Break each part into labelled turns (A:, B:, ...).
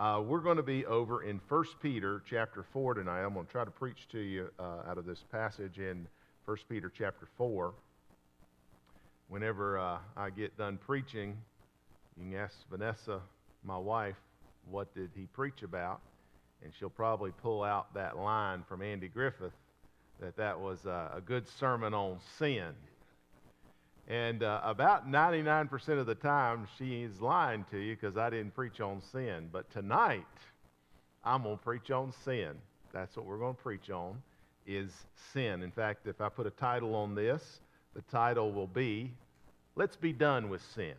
A: Uh, we're going to be over in 1 Peter chapter 4 tonight. I'm going to try to preach to you uh, out of this passage in 1 Peter chapter 4. Whenever uh, I get done preaching, you can ask Vanessa, my wife, what did he preach about? And she'll probably pull out that line from Andy Griffith that that was a good sermon on sin. And uh, about 99% of the time, she's lying to you because I didn't preach on sin. But tonight, I'm going to preach on sin. That's what we're going to preach on, is sin. In fact, if I put a title on this, the title will be, Let's Be Done with Sin.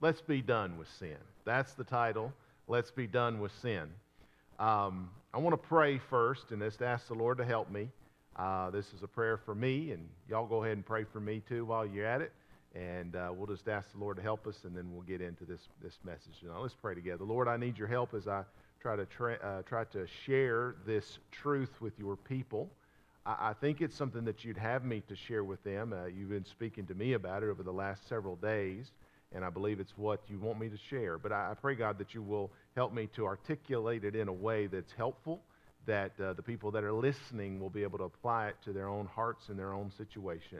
A: Let's Be Done with Sin. That's the title. Let's Be Done with Sin. Um, I want to pray first and just ask the Lord to help me. Uh, this is a prayer for me, and y'all go ahead and pray for me too while you're at it. And uh, we'll just ask the Lord to help us, and then we'll get into this, this message. Now, let's pray together. Lord, I need your help as I try to, tra- uh, try to share this truth with your people. I, I, think it's something that you'd have me to share with them. Uh, you've been speaking to me about it over the last several days, and I believe it's what you want me to share. But I, I pray, God, that you will help me to articulate it in a way that's helpful that uh, the people that are listening will be able to apply it to their own hearts and their own situation.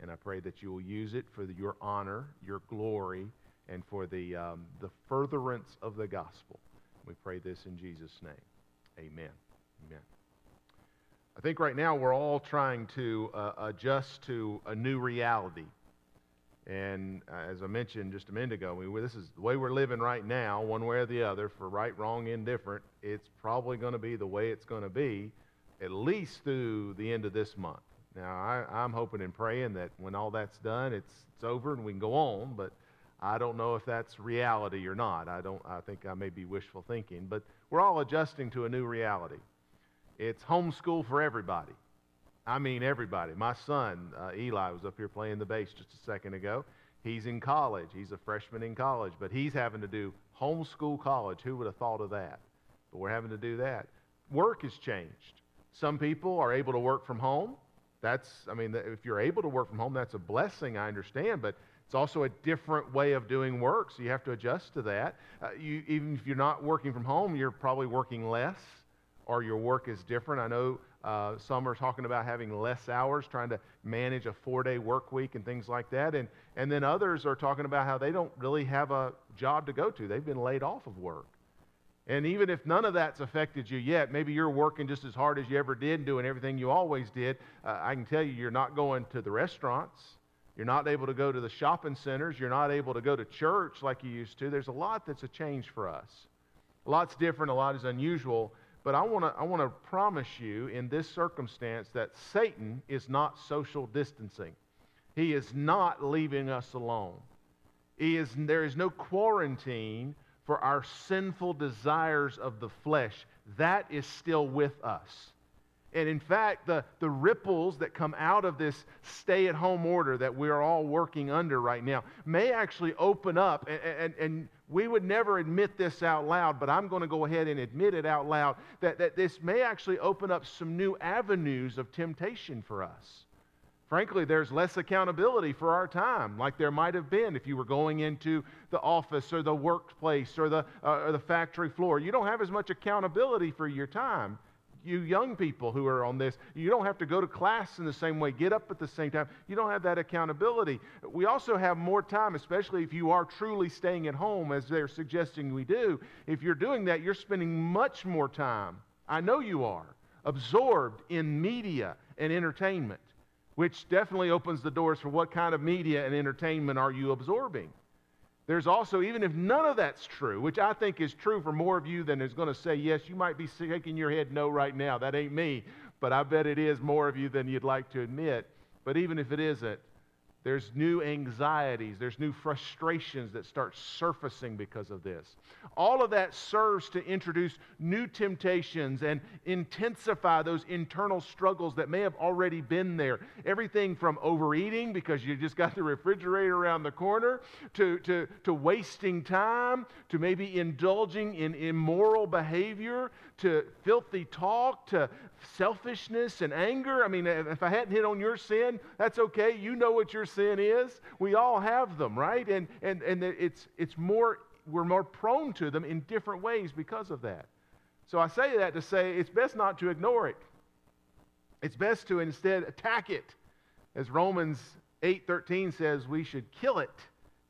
A: And I pray that you will use it for your honor, your glory, and for the, um, the furtherance of the gospel. We pray this in Jesus' name. Amen. Amen. I think right now we're all trying to uh, adjust to a new reality. And uh, as I mentioned just a minute ago, we, this is the way we're living right now, one way or the other, for right, wrong, indifferent. It's probably going to be the way it's going to be at least through the end of this month. Now, I, am hoping and praying that when all that's done, it's, it's over and we can go on, but I don't know if that's reality or not. I, don't, I think I may be wishful thinking, but we're all adjusting to a new reality. It's homeschool for everybody. I mean, everybody. My son, uh, Eli, was up here playing the bass just a second ago. He's in college. He's a freshman in college, but he's having to do homeschool college. Who would have thought of that? But we're having to do that. Work has changed. Some people are able to work from home. That's, I mean, if you're able to work from home, that's a blessing, I understand, but it's also a different way of doing work, so you have to adjust to that. Uh, you, even if you're not working from home, you're probably working less or your work is different. I know uh, some are talking about having less hours, trying to manage a four day work week and things like that. And, and then others are talking about how they don't really have a job to go to, they've been laid off of work. And even if none of that's affected you yet, maybe you're working just as hard as you ever did, doing everything you always did. Uh, I can tell you, you're not going to the restaurants. You're not able to go to the shopping centers. You're not able to go to church like you used to. There's a lot that's a change for us. A lot's different, a lot is unusual. But I want to I wanna promise you in this circumstance that Satan is not social distancing. He is not leaving us alone. He is, there is no quarantine for our sinful desires of the flesh. That is still with us. And in fact, the, the ripples that come out of this stay at home order that we're all working under right now may actually open up. And, and, and, we would never admit this out loud, but I'm going to go ahead and admit it out loud that, that this may actually open up some new avenues of temptation for us. Frankly, there's less accountability for our time, like there might have been if you were going into the office or the workplace or the, uh, or the factory floor. You don't have as much accountability for your time. You young people who are on this, you don't have to go to class in the same way, get up at the same time. You don't have that accountability. We also have more time, especially if you are truly staying at home, as they're suggesting we do. If you're doing that, you're spending much more time. I know you are, absorbed in media and entertainment which definitely opens the doors for what kind of media and entertainment are you absorbing. There's also, even if none of that's true, which I think is true for more of you than is going to say yes, you might be shaking your head no right now. That ain't me. But I bet it is more of you than you'd like to admit. But even if it isn't, There's new anxieties, there's new frustrations that start surfacing because of this. All of that serves to introduce new temptations and intensify those internal struggles that may have already been there. Everything from overeating because you just got the refrigerator around the corner, to, to, to wasting time, to maybe indulging in immoral behavior, to filthy talk, to selfishness and anger. I mean, if I hadn't hit on your sin, that's okay. You know what your sin is. We all have them, right? And, and, and it's, it's more, we're more prone to them in different ways because of that. So I say that to say it's best not to ignore it. It's best to instead attack it. As Romans 8:13 says, we should kill it.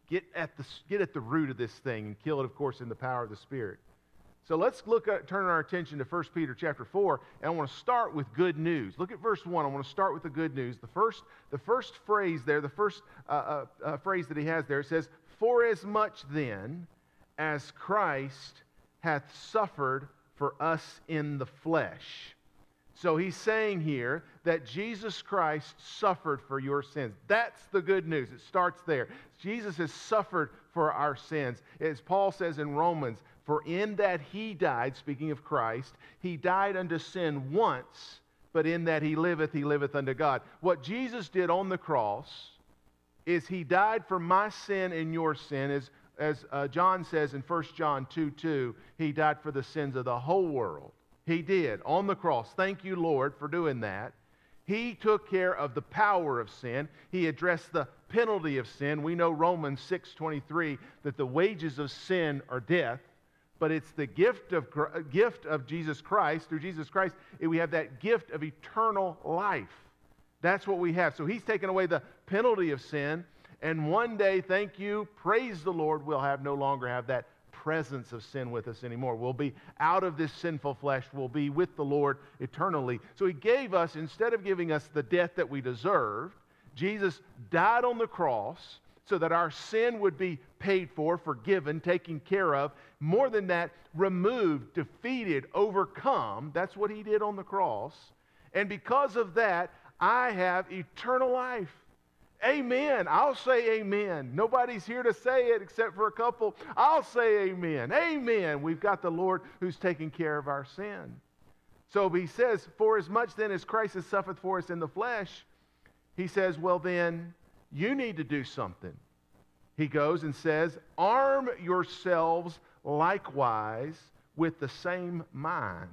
A: Get at the get at the root of this thing and kill it of course in the power of the spirit. So let's look at, turn our attention to 1 Peter chapter 4, and I want to start with good news. Look at verse 1. I want to start with the good news. The first, the first phrase there, the first uh, uh, uh, phrase that he has there, it says, For as much then as Christ hath suffered for us in the flesh. So he's saying here that Jesus Christ suffered for your sins. That's the good news. It starts there. Jesus has suffered for our sins. As Paul says in Romans, for in that he died, speaking of Christ, he died unto sin once, but in that he liveth, he liveth unto God. What Jesus did on the cross is he died for my sin and your sin. As, as uh, John says in 1 John 2 2, he died for the sins of the whole world. He did on the cross. Thank you, Lord, for doing that. He took care of the power of sin. He addressed the penalty of sin. We know Romans 6:23 that the wages of sin are death but it's the gift of, uh, gift of Jesus Christ. Through Jesus Christ, we have that gift of eternal life. That's what we have. So he's taken away the penalty of sin. And one day, thank you, praise the Lord, we'll have no longer have that presence of sin with us anymore. We'll be out of this sinful flesh. We'll be with the Lord eternally. So he gave us, instead of giving us the death that we deserved, Jesus died on the cross so that our sin would be paid for, forgiven, taken care of. More than that, removed, defeated, overcome. That's what he did on the cross. And because of that, I have eternal life. Amen. I'll say amen. Nobody's here to say it except for a couple. I'll say amen. Amen. We've got the Lord who's taking care of our sin. So he says, For as much then as Christ has suffered for us in the flesh, he says, Well, then you need to do something. He goes and says, Arm yourselves likewise with the same mind.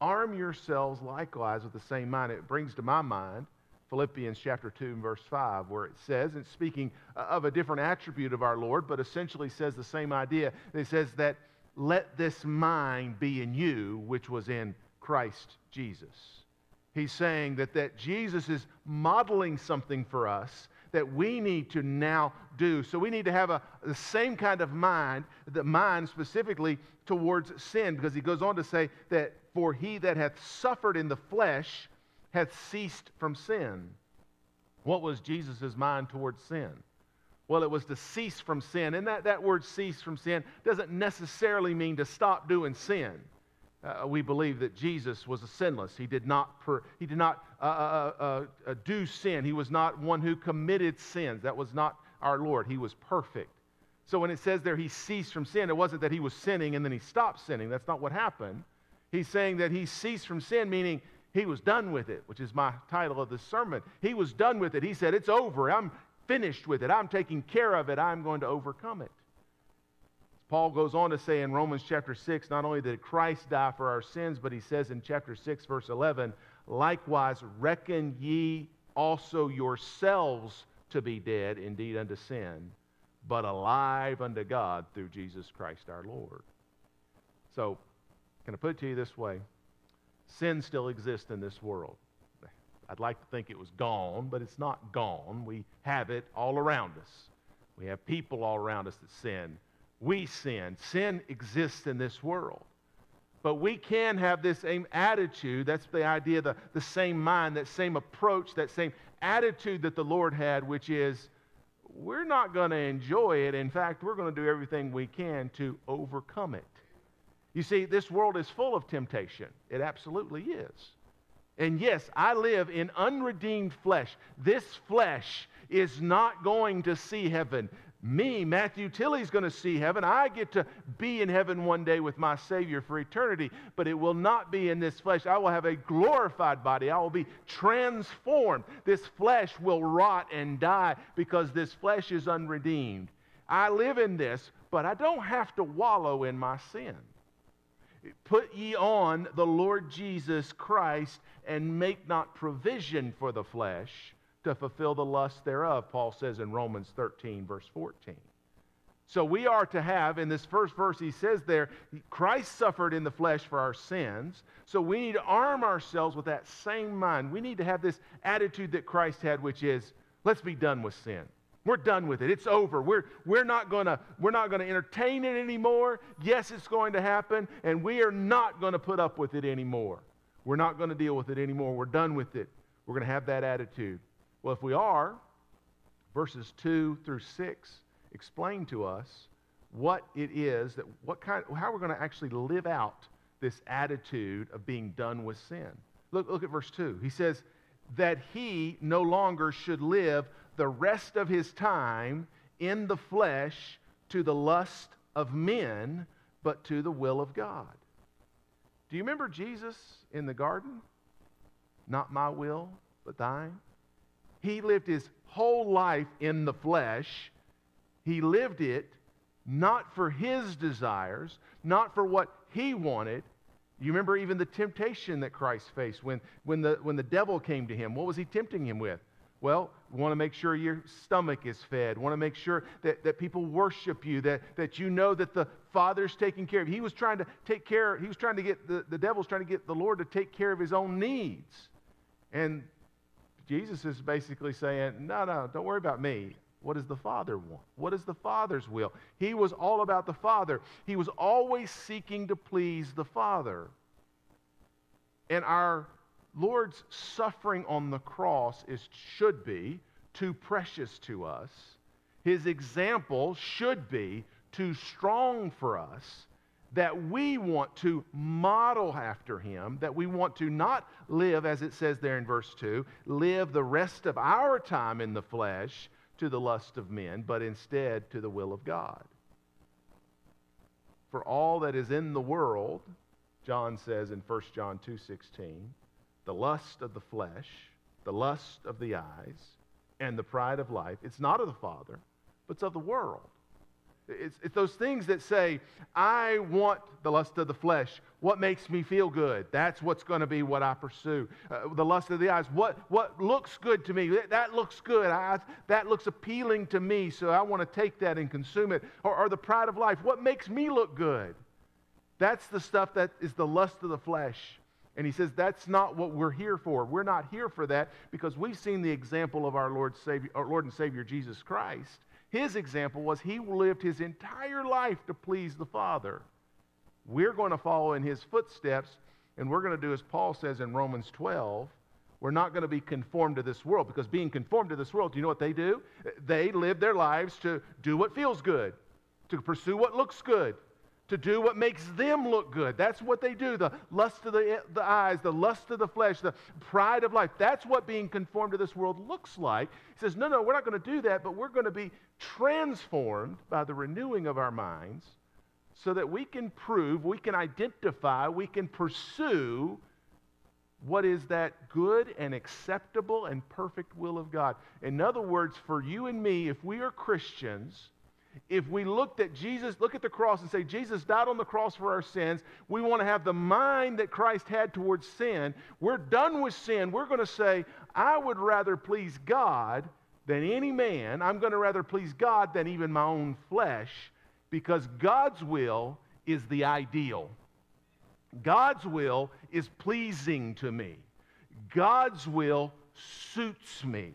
A: Arm yourselves likewise with the same mind. It brings to my mind Philippians chapter 2 and verse 5, where it says, and speaking of a different attribute of our Lord, but essentially says the same idea. It says that let this mind be in you, which was in Christ Jesus. He's saying that, that Jesus is modeling something for us that we need to now do. So we need to have a, the same kind of mind, the mind specifically towards sin, because he goes on to say that for he that hath suffered in the flesh hath ceased from sin. What was Jesus' mind towards sin? Well, it was to cease from sin. And that, that word cease from sin doesn't necessarily mean to stop doing sin. Uh, we believe that Jesus was a sinless. He did not, per, he did not uh uh, uh, uh, do sin. He was not one who committed sins. That was not our Lord. He was perfect. So when it says there he ceased from sin, it wasn't that he was sinning and then he stopped sinning. That's not what happened. He's saying that he ceased from sin, meaning he was done with it, which is my title of this sermon. He was done with it. He said, It's over. I'm finished with it. I'm taking care of it. I'm going to overcome it. Paul goes on to say in Romans chapter 6, not only did Christ die for our sins, but he says in chapter 6, verse 11, likewise reckon ye also yourselves to be dead indeed unto sin, but alive unto God through Jesus Christ our Lord. So, can I put it to you this way? Sin still exists in this world. I'd like to think it was gone, but it's not gone. We have it all around us. We have people all around us that sin we sin. Sin exists in this world. But we can have this same attitude. That's the idea, the, the same mind, that same approach, that same attitude that the Lord had, which is we're not going to enjoy it. In fact, we're going to do everything we can to overcome it. You see, this world is full of temptation. It absolutely is. And yes, I live in unredeemed flesh. This flesh is not going to see heaven. Me, Matthew Tilley's going to see heaven. I get to be in heaven one day with my Savior for eternity, but it will not be in this flesh. I will have a glorified body. I will be transformed. This flesh will rot and die because this flesh is unredeemed. I live in this, but I don't have to wallow in my sin. Put ye on the Lord Jesus Christ and make not provision for the flesh to fulfill the lust thereof, Paul says in Romans 13, verse 14. So we are to have, in this first verse, he says there, Christ suffered in the flesh for our sins. So we need to arm ourselves with that same mind. We need to have this attitude that Christ had, which is, let's be done with sin. We're done with it. It's over. We're, we're not going to we're not going to entertain it anymore. Yes, it's going to happen, and we are not going to put up with it anymore. We're not going to deal with it anymore. We're done with it. We're going to have that attitude. Well, if we are, verses 2 through 6 explain to us what it is that what kind how we're going to actually live out this attitude of being done with sin. Look, look at verse 2. He says that he no longer should live the rest of his time in the flesh to the lust of men, but to the will of God. Do you remember Jesus in the garden? Not my will, but thine. He lived his whole life in the flesh. He lived it not for his desires, not for what he wanted. You remember even the temptation that Christ faced when, when, the, when the devil came to him. What was he tempting him with? Well, want to make sure your stomach is fed, want to make sure that, that people worship you, that, that you know that the Father's taking care of you. He was trying to take care, he was trying to get, the, the devil's trying to get the Lord to take care of his own needs. And Jesus is basically saying, no, no, don't worry about me. What does the Father want? What is the Father's will? He was all about the Father. He was always seeking to please the Father. And our Lord's suffering on the cross is, should be too precious to us. His example should be too strong for us that we want to model after him, that we want to not live, as it says there in verse 2, live the rest of our time in the flesh to the lust of men, but instead to the will of God. For all that is in the world, John says in 1 John 2:16, the lust of the flesh, the lust of the eyes, and the pride of life. It's not of the Father, but it's of the world. It's, it's, those things that say, I want the lust of the flesh. What makes me feel good? That's what's going to be what I pursue. Uh, the lust of the eyes. What, what looks good to me? That, that looks good. I, that looks appealing to me, so I want to take that and consume it. Or, or the pride of life. What makes me look good? That's the stuff that is the lust of the flesh. And he says that's not what we're here for. We're not here for that because we've seen the example of our Lord, Savior, our Lord and Savior Jesus Christ. His example was he lived his entire life to please the Father. We're going to follow in his footsteps, and we're going to do as Paul says in Romans 12. We're not going to be conformed to this world because being conformed to this world, do you know what they do? They live their lives to do what feels good, to pursue what looks good, to do what makes them look good. That's what they do. The lust of the, the eyes, the lust of the flesh, the pride of life. That's what being conformed to this world looks like. He says, no, no, we're not going to do that, but we're going to be transformed by the renewing of our minds so that we can prove, we can identify, we can pursue what is that good and acceptable and perfect will of God. In other words, for you and me, if we are Christians, if we looked at Jesus, look at the cross and say, Jesus died on the cross for our sins, we want to have the mind that Christ had towards sin. We're done with sin. We're going to say, I would rather please God than any man. I'm going to rather please God than even my own flesh because God's will is the ideal. God's will is pleasing to me. God's will suits me.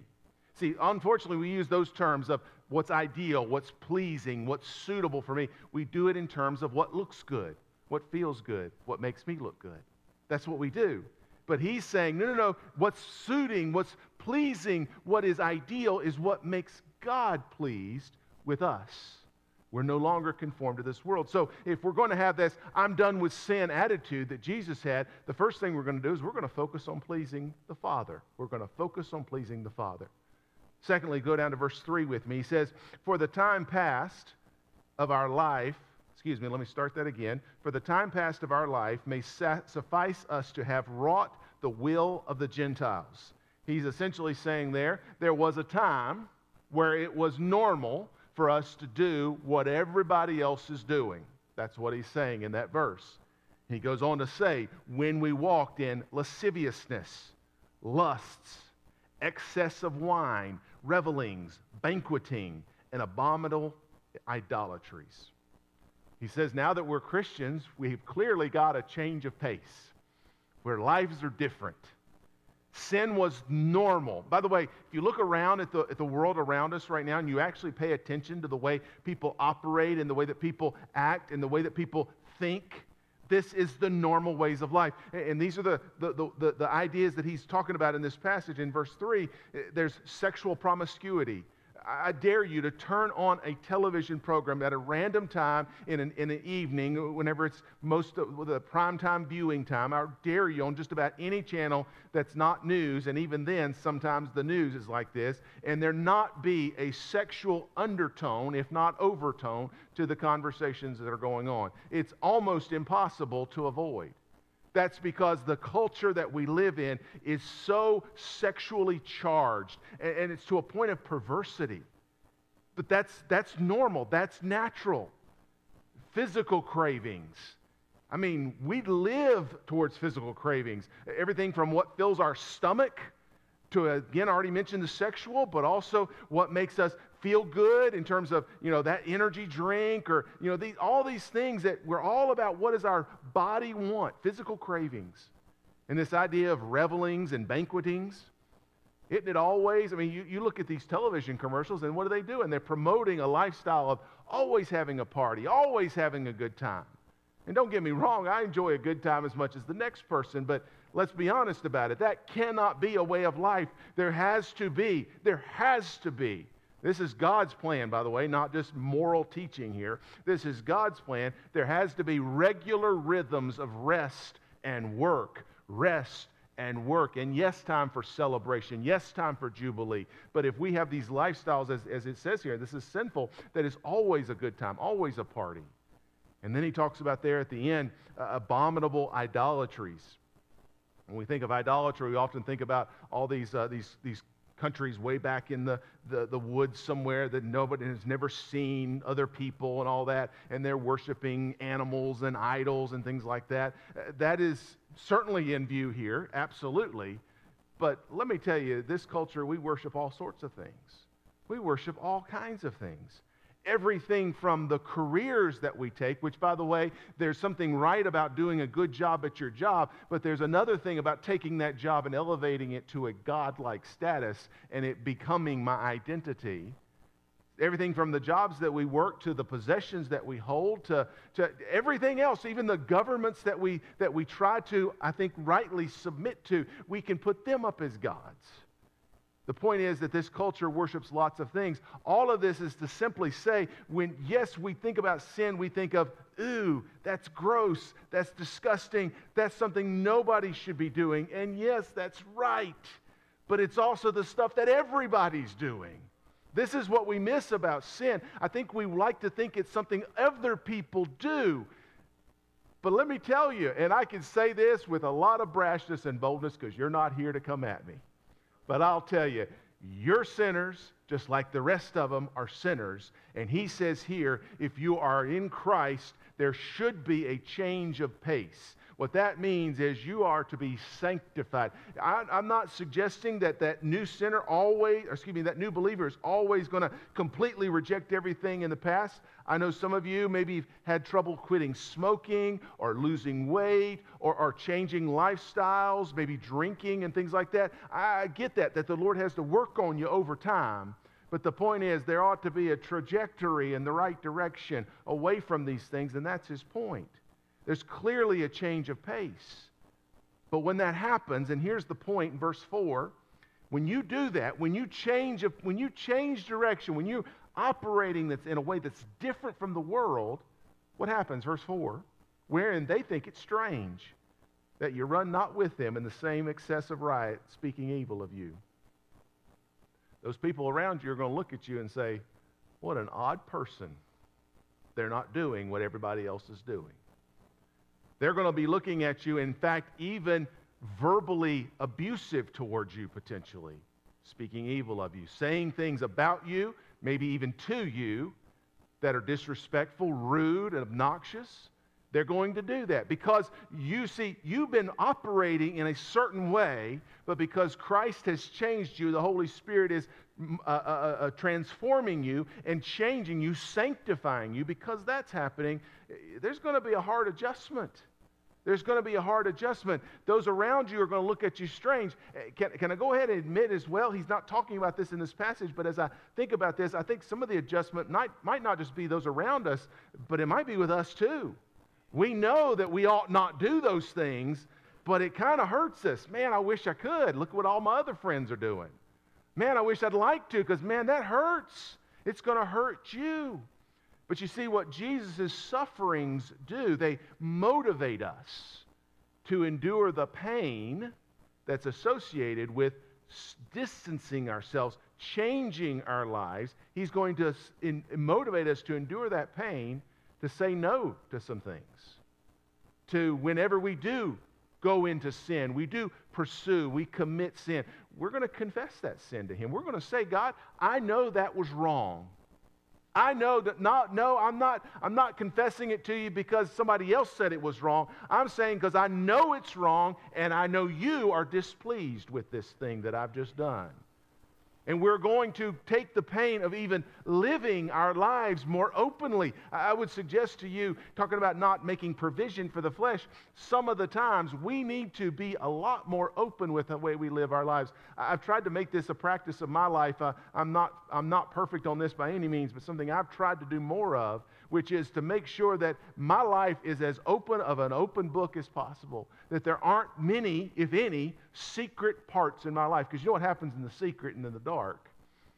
A: See, unfortunately, we use those terms of what's ideal, what's pleasing, what's suitable for me. We do it in terms of what looks good, what feels good, what makes me look good. That's what we do. But he's saying, no, no, no. What's suiting, what's pleasing, what is ideal is what makes God pleased with us, We're no longer conformed to this world. So, if we're going to have this I'm done with sin attitude that Jesus had, the first thing we're going to do is we're going to focus on pleasing the Father. We're going to focus on pleasing the Father. Secondly, go down to verse 3 with me. He says, For the time past of our life, excuse me, let me start that again. For the time past of our life may suffice us to have wrought the will of the Gentiles. He's essentially saying there, there was a time where it was normal for us to do what everybody else is doing. That's what he's saying in that verse. He goes on to say, when we walked in lasciviousness, lusts, excess of wine, revelings, banqueting, and abominable idolatries. He says, now that we're Christians, we've clearly got a change of pace where lives are different. Sin was normal. By the way, if you look around at the, at the world around us right now and you actually pay attention to the way people operate and the way that people act and the way that people think, this is the normal ways of life. And these are the, the, the, the, ideas that he's talking about in this passage. In verse 3, eh, there's sexual promiscuity, I dare you to turn on a television program at a random time in an, in an evening, whenever it's most of the prime time viewing time. I dare you on just about any channel that's not news, and even then, sometimes the news is like this, and there not be a sexual undertone, if not overtone, to the conversations that are going on. It's almost impossible to avoid. That's because the culture that we live in is so sexually charged, and, and it's to a point of perversity. But that's, that's normal, that's natural. Physical cravings. I mean, we live towards physical cravings. Everything from what fills our stomach to, again, I already mentioned the sexual, but also what makes us feel good in terms of, you know, that energy drink or, you know, these, all these things that we're all about what does our body want, physical cravings. And this idea of revelings and banquetings. Isn't it always? I mean, you, you look at these television commercials and what do they do? And they're promoting a lifestyle of always having a party, always having a good time. And don't get me wrong, I enjoy a good time as much as the next person, but let's be honest about it. That cannot be a way of life. There has to be, there has to be this is God's plan, by the way, not just moral teaching here. This is God's plan. There has to be regular rhythms of rest and work, rest and work. And yes, time for celebration. Yes, time for jubilee. But if we have these lifestyles, as, as it says here, this is sinful, that is always a good time, always a party. And then he talks about there at the end uh, abominable idolatries. When we think of idolatry, we often think about all these, uh, these, these countries way back in the, the, the woods somewhere that nobody has never seen other people and all that, and they're worshiping animals and idols and things like that. Uh, that is certainly in view here, absolutely. But let me tell you, this culture, we worship all sorts of things. We worship all kinds of things everything from the careers that we take, which, by the way, there's something right about doing a good job at your job, but there's another thing about taking that job and elevating it to a godlike status and it becoming my identity. Everything from the jobs that we work to the possessions that we hold to, to everything else, even the governments that we, that we try to, I think, rightly submit to, we can put them up as gods. The point is that this culture worships lots of things. All of this is to simply say, when, yes, we think about sin, we think of, ooh, that's gross, that's disgusting, that's something nobody should be doing. And yes, that's right. But it's also the stuff that everybody's doing. This is what we miss about sin. I think we like to think it's something other people do. But let me tell you, and I can say this with a lot of brashness and boldness because you're not here to come at me. But I'll tell you, you're sinners just like the rest of them are sinners. And he says here, if you are in Christ, there should be a change of pace. What that means is you are to be sanctified. I, am not suggesting that that new sinner always, excuse me, that new believer is always going to completely reject everything in the past. I know some of you maybe had trouble quitting smoking or losing weight or, or changing lifestyles, maybe drinking and things like that. I get that, that the Lord has to work on you over time. But the point is, there ought to be a trajectory in the right direction away from these things, and that's his point. There's clearly a change of pace. But when that happens, and here's the point in verse 4 when you do that, when you change, when you change direction, when you're operating that's in a way that's different from the world, what happens? Verse 4 Wherein they think it strange that you run not with them in the same excessive riot, speaking evil of you. Those people around you are going to look at you and say, What an odd person. They're not doing what everybody else is doing. They're going to be looking at you, in fact, even verbally abusive towards you potentially, speaking evil of you, saying things about you, maybe even to you, that are disrespectful, rude, and obnoxious. They're going to do that because you see, you've been operating in a certain way, but because Christ has changed you, the Holy Spirit is mm, uh, uh, uh, uh, transforming you and changing you, sanctifying you. Because that's happening, there's going to be a hard adjustment. There's going to be a hard adjustment. Those around you are going to look at you strange. Eh, can, can I go ahead and admit as well? He's not talking about this in this passage, but as I think about this, I think some of the adjustment might, might not just be those around us, but it might be with us too. We know that we ought not do those things, but it kind of hurts us. Man, I wish I could. Look at what all my other friends are doing. Man, I wish I'd like to because, man, that hurts. It's going to hurt you. But you see, what Jesus' sufferings do, they motivate us to endure the pain that's associated with distancing ourselves, changing our lives. He's going to motivate us to endure that pain, to say no to some things. To whenever we do go into sin, we do pursue, we commit sin, we're going to confess that sin to Him. We're going to say, God, I know that was wrong. I know that not, no, I'm not, I'm not confessing it to you because somebody else said it was wrong. I'm saying because I know it's wrong and I know you are displeased with this thing that I've just done. And we're going to take the pain of even living our lives more openly. I would suggest to you, talking about not making provision for the flesh, some of the times we need to be a lot more open with the way we live our lives. I've tried to make this a practice of my life. Uh, I'm, not, I'm not perfect on this by any means, but something I've tried to do more of which is to make sure that my life is as open of an open book as possible, that there aren't many, if any, secret parts in my life. Because you know what happens in the secret and in the dark?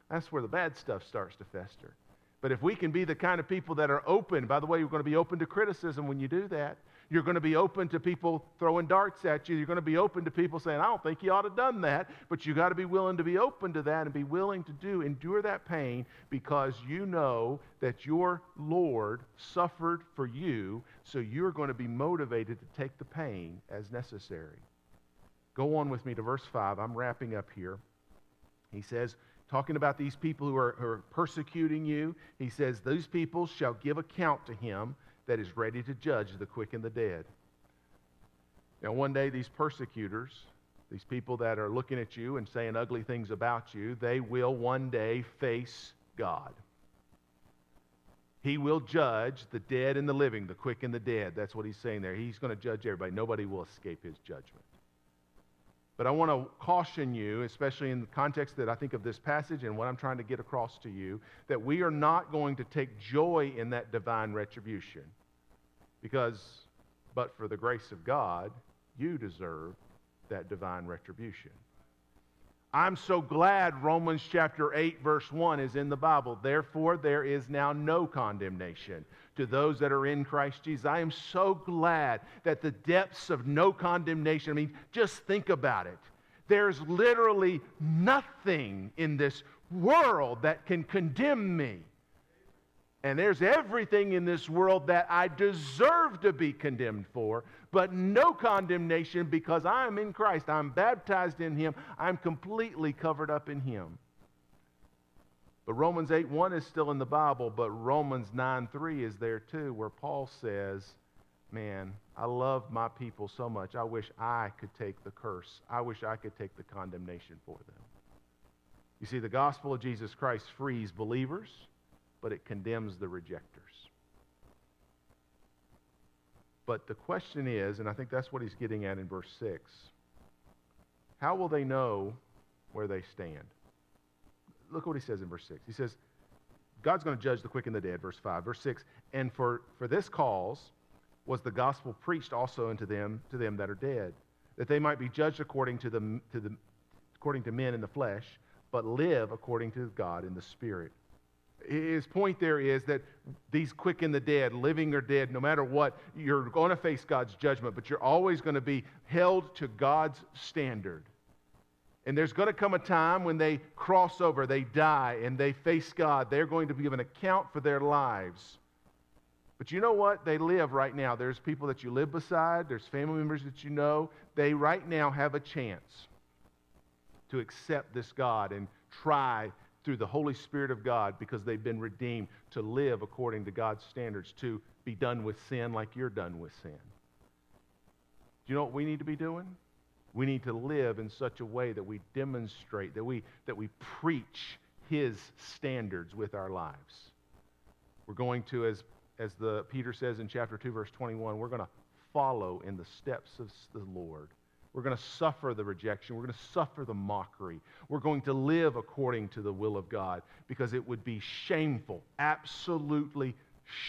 A: That's where the bad stuff starts to fester. But if we can be the kind of people that are open, by the way, you're going to be open to criticism when you do that. You're going to be open to people throwing darts at you. You're going to be open to people saying, I don't think you ought to have done that. But you got to be willing to be open to that and be willing to do, endure that pain because you know that your Lord suffered for you. So you're going to be motivated to take the pain as necessary. Go on with me to verse 5. I'm wrapping up here. He says, talking about these people who are, who are persecuting you, he says, Those people shall give account to him that is ready to judge the quick and the dead. Now, one day, these persecutors, these people that are looking at you and saying ugly things about you, they will one day face God. He will judge the dead and the living, the quick and the dead. That's what he's saying there. He's going to judge everybody. Nobody will escape his judgment. But I want to caution you, especially in the context that I think of this passage and what I'm trying to get across to you, that we are not going to take joy in that divine retribution. Because, but for the grace of God, you deserve that divine retribution. I'm so glad Romans chapter 8, verse 1 is in the Bible. Therefore, there is now no condemnation to those that are in Christ Jesus. I am so glad that the depths of no condemnation, I mean, just think about it. There's literally nothing in this world that can condemn me. And there's everything in this world that I deserve to be condemned for, but no condemnation because I'm in Christ. I'm baptized in Him. I'm completely covered up in Him. But Romans 8 1 is still in the Bible, but Romans 9 3 is there too, where Paul says, Man, I love my people so much. I wish I could take the curse. I wish I could take the condemnation for them. You see, the gospel of Jesus Christ frees believers, but it condemns the rejectors. But the question is, and I think that's what he's getting at in verse 6 how will they know where they stand? Look what he says in verse 6. He says, God's going to judge the quick and the dead, verse 5. Verse 6, and for, for this cause was the gospel preached also unto them, to them that are dead, that they might be judged according to, the, to the, according to men in the flesh, but live according to God in the spirit. his point there is that these quick and the dead, living or dead, no matter what, you're going to face God's judgment, but you're always going to be held to God's standard. And there's going to come a time when they cross over, they die, and they face God. They're going to give an account for their lives. But you know what? They live right now. There's people that you live beside, there's family members that you know. They right now have a chance to accept this God and try through the Holy Spirit of God because they've been redeemed to live according to God's standards, to be done with sin like you're done with sin. Do you know what we need to be doing? We need to live in such a way that we demonstrate, that we, that we preach His standards with our lives. We're going to, as, as the, Peter says in chapter 2, verse 21, we're going to follow in the steps of the Lord. We're going to suffer the rejection. We're going to suffer the mockery. We're going to live according to the will of God because it would be shameful, absolutely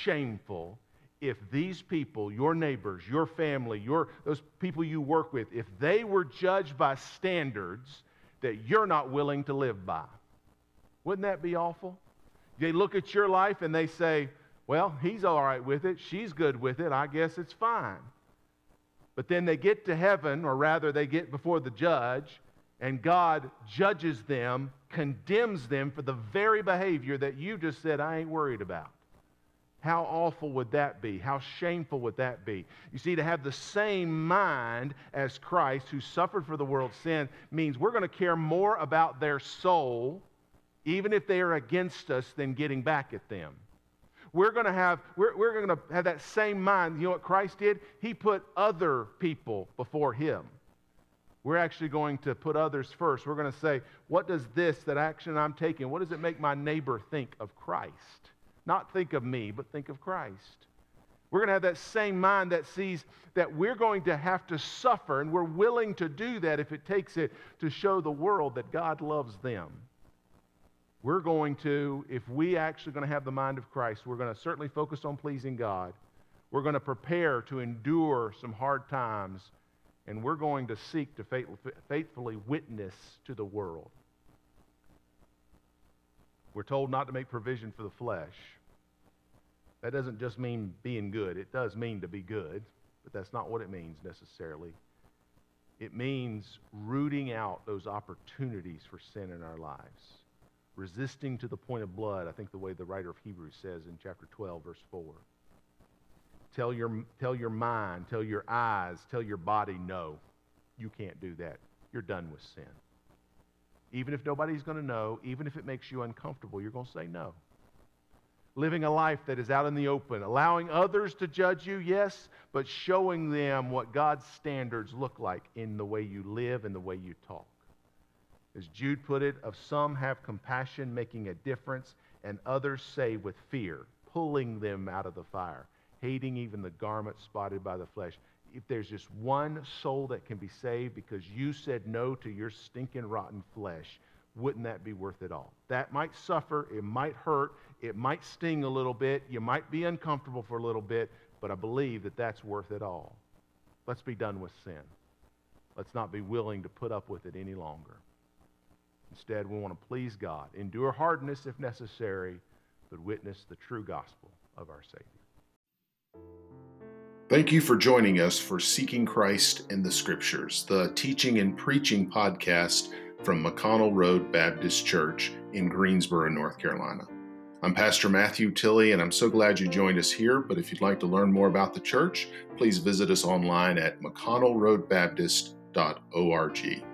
A: shameful, if these people, your neighbors, your family, your, those people you work with, if they were judged by standards that you're not willing to live by. Wouldn't that be awful? They look at your life and they say, well, he's all right with it. She's good with it. I guess it's fine. But then they get to heaven, or rather, they get before the judge, and God judges them, condemns them for the very behavior that you just said, I ain't worried about. How awful would that be? How shameful would that be? You see, to have the same mind as Christ, who suffered for the world's sin, means we're going to care more about their soul, even if they are against us, than getting back at them. We're going to have we're, we're going to have that same mind. You know what christ did? He put other people before him. We're actually going to put others first. We're going to say what does this that action i'm taking what does it make my neighbor think of christ not think of me but think of christ we're going to have that same mind that sees that we're going to have to suffer and we're willing to do that if it takes it to show the world that god loves them we're going to, if we actually going to have the mind of Christ, we're going to certainly focus on pleasing God. We're going to prepare to endure some hard times, and we're going to seek to faithfully witness to the world. We're told not to make provision for the flesh. That doesn't just mean being good. It does mean to be good, but that's not what it means necessarily. It means rooting out those opportunities for sin in our lives resisting to the point of blood, I think the way the writer of Hebrews says in chapter 12, verse 4. Tell your, tell your mind, tell your eyes, tell your body, no, you can't do that. You're done with sin. Even if nobody's going to know, even if it makes you uncomfortable, you're going to say no. Living a life that is out in the open, allowing others to judge you, yes, but showing them what God's standards look like in the way you live and the way you talk. As Jude put it, of some have compassion, making a difference, and others say with fear, pulling them out of the fire, hating even the garment spotted by the flesh. If there's just one soul that can be saved because you said no to your stinking, rotten flesh, wouldn't that be worth it all? That might suffer, it might hurt, it might sting a little bit, you might be uncomfortable for a little bit, but I believe that that's worth it all. Let's be done with sin. Let's not be willing to put up with it any longer. Instead, we want to please God, endure hardness if necessary, but witness the true gospel of our Savior.
B: Thank you for joining us for Seeking Christ in the Scriptures, the teaching and preaching podcast from McConnell Road Baptist Church in Greensboro, North Carolina. I'm Pastor Matthew Tilley, and I'm so glad you joined us here. But if you'd like to learn more about the church, please visit us online at mcconnellroadbaptist.org.